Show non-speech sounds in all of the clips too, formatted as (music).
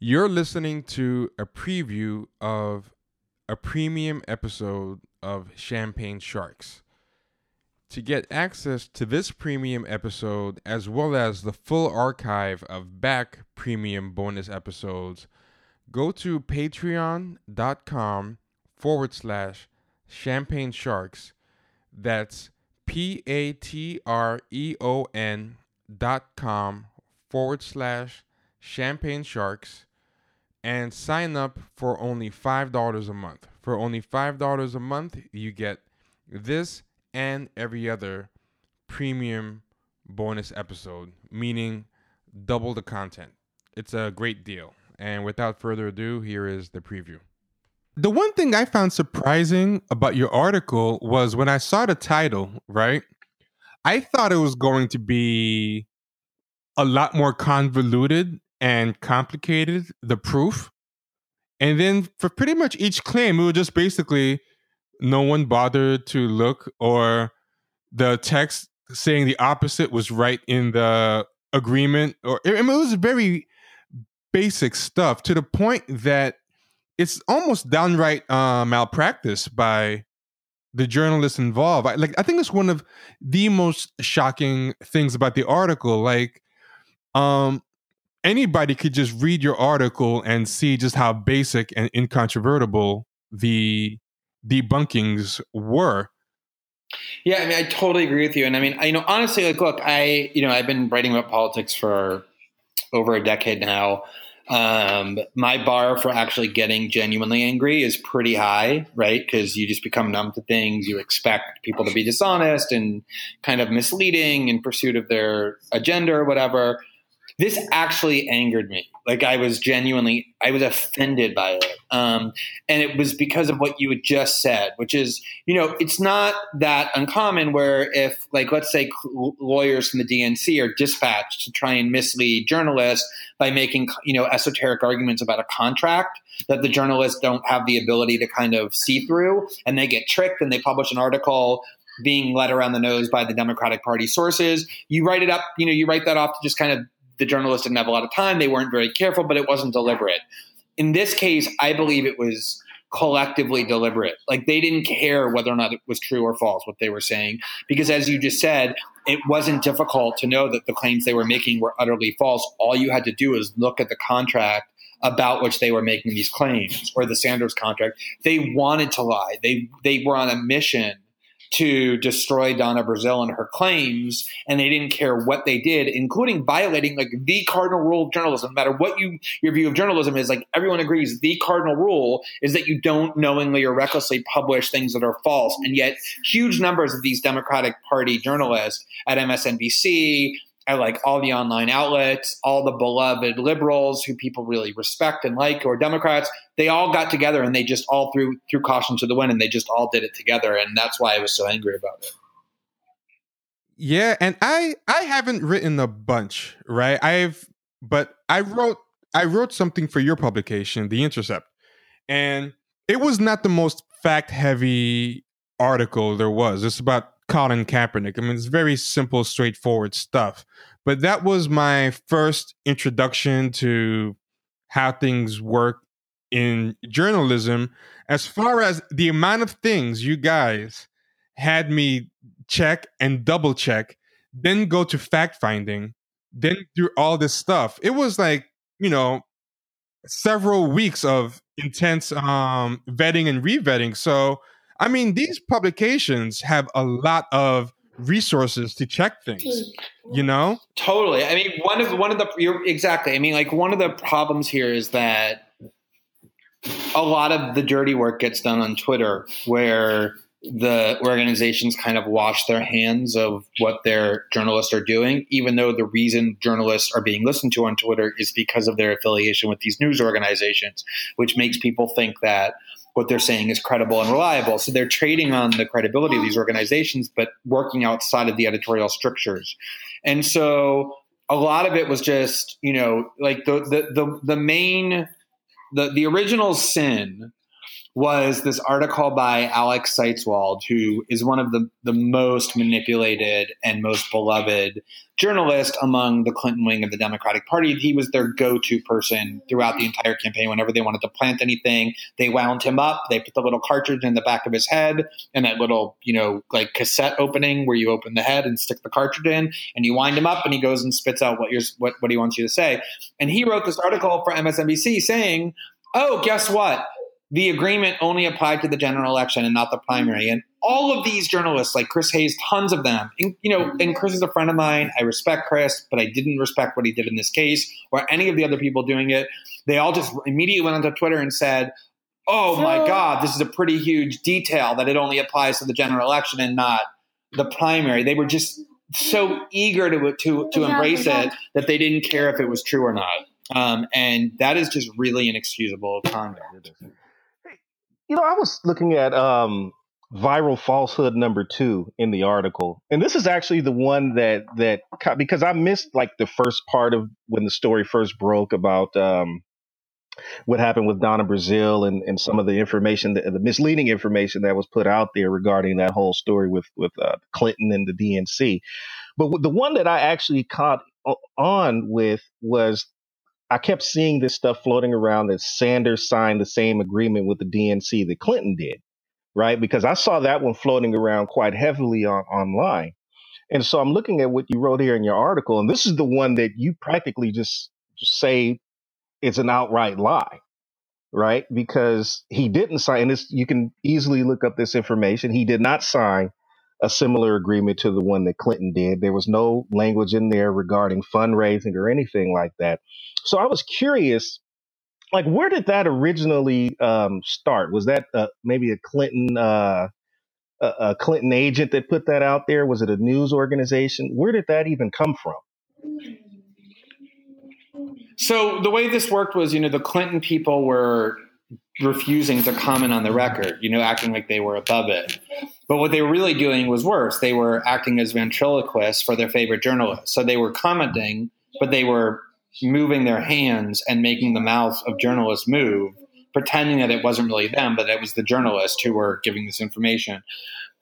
You're listening to a preview of a premium episode of Champagne Sharks. To get access to this premium episode, as well as the full archive of back premium bonus episodes, go to patreon.com forward slash champagne sharks. That's P A T R E O N dot com forward slash champagne sharks and sign up for only $5 a month. For only $5 a month, you get this and every other premium bonus episode, meaning double the content. It's a great deal. And without further ado, here is the preview. The one thing I found surprising about your article was when I saw the title, right? I thought it was going to be a lot more convoluted and complicated, the proof. And then for pretty much each claim, it was just basically no one bothered to look or the text saying the opposite was right in the agreement or I mean, it was very basic stuff to the point that it's almost downright uh, malpractice by the journalists involved. I, like I think it's one of the most shocking things about the article. Like, um, anybody could just read your article and see just how basic and incontrovertible the debunkings were. Yeah, I mean, I totally agree with you. And I mean, I, you know, honestly, like, look, I, you know, I've been writing about politics for over a decade now. Um, my bar for actually getting genuinely angry is pretty high, right? Because you just become numb to things. You expect people to be dishonest and kind of misleading in pursuit of their agenda or whatever. This actually angered me. Like I was genuinely, I was offended by it. Um, and it was because of what you had just said, which is, you know, it's not that uncommon where if, like, let's say lawyers from the DNC are dispatched to try and mislead journalists by making, you know, esoteric arguments about a contract that the journalists don't have the ability to kind of see through and they get tricked and they publish an article being led around the nose by the Democratic Party sources. You write it up, you know, you write that off to just kind of the journalists didn't have a lot of time. They weren't very careful, but it wasn't deliberate. In this case, I believe it was collectively deliberate. Like they didn't care whether or not it was true or false what they were saying, because as you just said, it wasn't difficult to know that the claims they were making were utterly false. All you had to do is look at the contract about which they were making these claims or the Sanders contract. They wanted to lie. They they were on a mission to destroy Donna Brazile and her claims, and they didn't care what they did, including violating like the cardinal rule of journalism. No matter what you your view of journalism is, like everyone agrees, the cardinal rule is that you don't knowingly or recklessly publish things that are false. And yet, huge numbers of these Democratic Party journalists at MSNBC, at like all the online outlets, all the beloved liberals who people really respect and like, or Democrats, they all got together and they just all threw threw caution to the wind and they just all did it together, and that's why I was so angry about it. Yeah, and I I haven't written a bunch, right? I've but I wrote I wrote something for your publication, The Intercept, and it was not the most fact heavy article there was. It's about Colin Kaepernick. I mean, it's very simple, straightforward stuff. But that was my first introduction to how things work in journalism. As far as the amount of things you guys had me check and double check, then go to fact finding, then do all this stuff. It was like, you know, several weeks of intense um vetting and revetting. So I mean, these publications have a lot of resources to check things you know? Totally. I mean one of one of the you're exactly. I mean like one of the problems here is that a lot of the dirty work gets done on twitter where the organizations kind of wash their hands of what their journalists are doing even though the reason journalists are being listened to on twitter is because of their affiliation with these news organizations which makes people think that what they're saying is credible and reliable. So they're trading on the credibility of these organizations, but working outside of the editorial strictures. And so a lot of it was just, you know, like the the the, the main the the original sin was this article by Alex Seitz-Wald, who is one of the, the most manipulated and most beloved journalists among the Clinton wing of the Democratic Party. He was their go-to person throughout the entire campaign. Whenever they wanted to plant anything, they wound him up. They put the little cartridge in the back of his head and that little, you know, like cassette opening where you open the head and stick the cartridge in, and you wind him up, and he goes and spits out what you're what, what he wants you to say. And he wrote this article for MSNBC saying, "Oh, guess what." The agreement only applied to the general election and not the primary. And all of these journalists, like Chris Hayes, tons of them, and, you know, and Chris is a friend of mine. I respect Chris, but I didn't respect what he did in this case or any of the other people doing it. They all just immediately went onto Twitter and said, "Oh my God, this is a pretty huge detail that it only applies to the general election and not the primary." They were just so eager to to to embrace it that they didn't care if it was true or not. Um, and that is just really inexcusable conduct you know, I was looking at um, viral falsehood number two in the article, and this is actually the one that that because I missed like the first part of when the story first broke about um, what happened with Donna Brazile and, and some of the information, the, the misleading information that was put out there regarding that whole story with with uh, Clinton and the DNC. But the one that I actually caught on with was I kept seeing this stuff floating around that Sanders signed the same agreement with the DNC that Clinton did, right? Because I saw that one floating around quite heavily on online. And so I'm looking at what you wrote here in your article, and this is the one that you practically just say it's an outright lie, right? Because he didn't sign this. You can easily look up this information. He did not sign a similar agreement to the one that Clinton did. There was no language in there regarding fundraising or anything like that. So I was curious, like, where did that originally um, start? Was that uh, maybe a Clinton uh, a, a Clinton agent that put that out there? Was it a news organization? Where did that even come from? So the way this worked was, you know, the Clinton people were refusing to comment on the record, you know, acting like they were above it. But what they were really doing was worse. They were acting as ventriloquists for their favorite journalists. So they were commenting, but they were moving their hands and making the mouths of journalists move, pretending that it wasn't really them, but it was the journalists who were giving this information.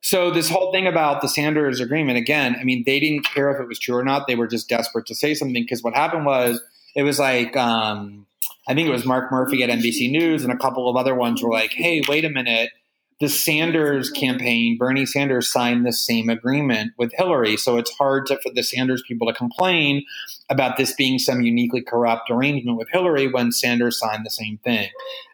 So this whole thing about the Sanders agreement, again, I mean, they didn't care if it was true or not. They were just desperate to say something because what happened was it was like um, I think it was Mark Murphy at NBC News and a couple of other ones were like, hey, wait a minute. The Sanders campaign, Bernie Sanders signed the same agreement with Hillary. So it's hard to, for the Sanders people to complain about this being some uniquely corrupt arrangement with Hillary when Sanders signed the same thing.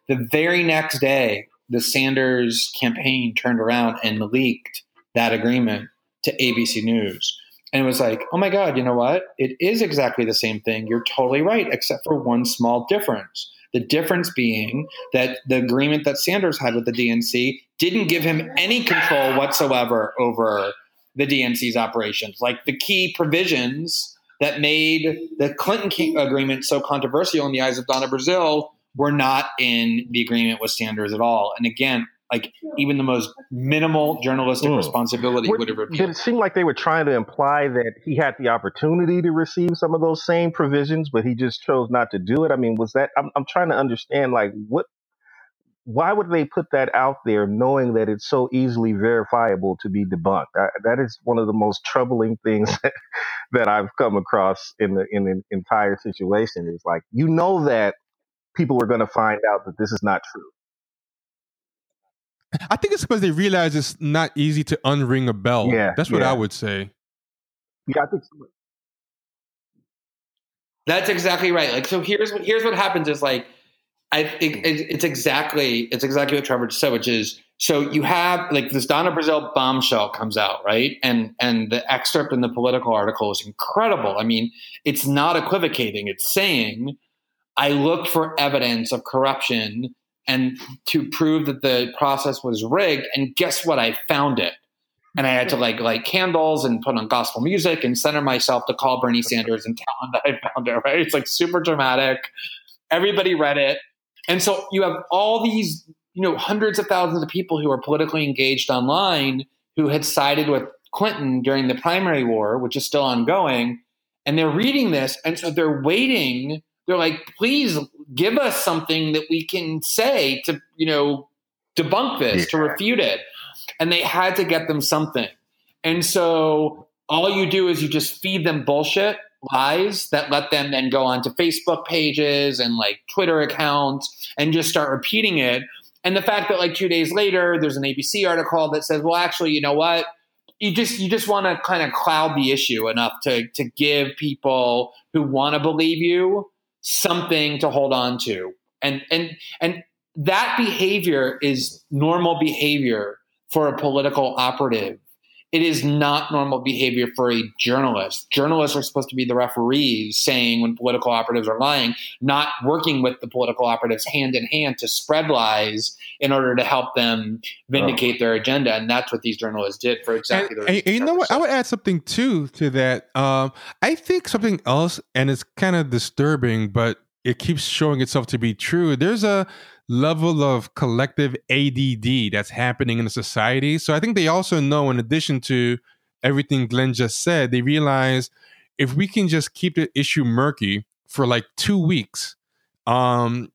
The very next day, the Sanders campaign turned around and leaked that agreement to ABC News. And it was like, oh my God, you know what? It is exactly the same thing. You're totally right, except for one small difference. The difference being that the agreement that Sanders had with the DNC didn't give him any control whatsoever over the DNC's operations. Like the key provisions that made the Clinton agreement so controversial in the eyes of Donna Brazile were not in the agreement with Sanders at all. And again, like even the most minimal journalistic mm. responsibility would have revealed. Did it seem like they were trying to imply that he had the opportunity to receive some of those same provisions, but he just chose not to do it? I mean, was that? I'm, I'm trying to understand, like, what? Why would they put that out there, knowing that it's so easily verifiable to be debunked? I, that is one of the most troubling things that, (laughs) that I've come across in the in the entire situation. Is like you know that people are going to find out that this is not true I think it's because they realize it's not easy to unring a bell. Yeah, that's what yeah. I would say. Yeah, I think so. That's exactly right. Like, so here's what here's what happens is like, I hmm. it, it's exactly it's exactly what Trevor just said, which is so you have like this Donna Brazile bombshell comes out, right? And and the excerpt in the Politico article is incredible. I mean, it's not equivocating. It's saying, I looked for evidence of corruption and to prove that the process was rigged. And guess what? I found it. And I had to like light candles and put on gospel music and center myself to call Bernie Sanders and tell him that I found it. Right? It's like super dramatic. Everybody read it, and so you have all these, you know, hundreds of thousands of people who are politically engaged online who had sided with Clinton during the primary war, which is still ongoing, and they're reading this, and so they're waiting. They're like, please give us something that we can say to, you know, debunk this, yeah. to refute it. And they had to get them something. And so all you do is you just feed them bullshit lies that let them then go onto Facebook pages and like Twitter accounts and just start repeating it. And the fact that like two days later, there's an ABC article that says, well, actually, you know what? You just you just want to kind of cloud the issue enough to to give people who want to believe you something to hold on to. And and and that behavior is normal behavior for a political operative it is not normal behavior for a journalist. Journalists are supposed to be the referees saying when political operatives are lying, not working with the political operatives hand in hand to spread lies in order to help them vindicate oh. their agenda. And that's what these journalists did for exactly and, the and you know what? I would add something too to that. Um, I think something else, and it's kind of disturbing, but it keeps showing itself to be true. There's a level of collective ADD that's happening in the society. So I think they also know, in addition to everything Glenn just said, they realize if we can just keep the issue murky for like two weeks, um,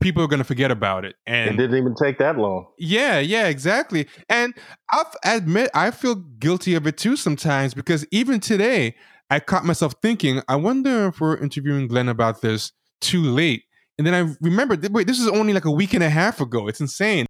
people are going to forget about it. And it didn't even take that long. Yeah, yeah, exactly. And I'll admit I feel guilty of it too sometimes because even today I caught myself thinking, I wonder if we're interviewing Glenn about this too late and then I remembered, wait, this is only like a week and a half ago. It's insane.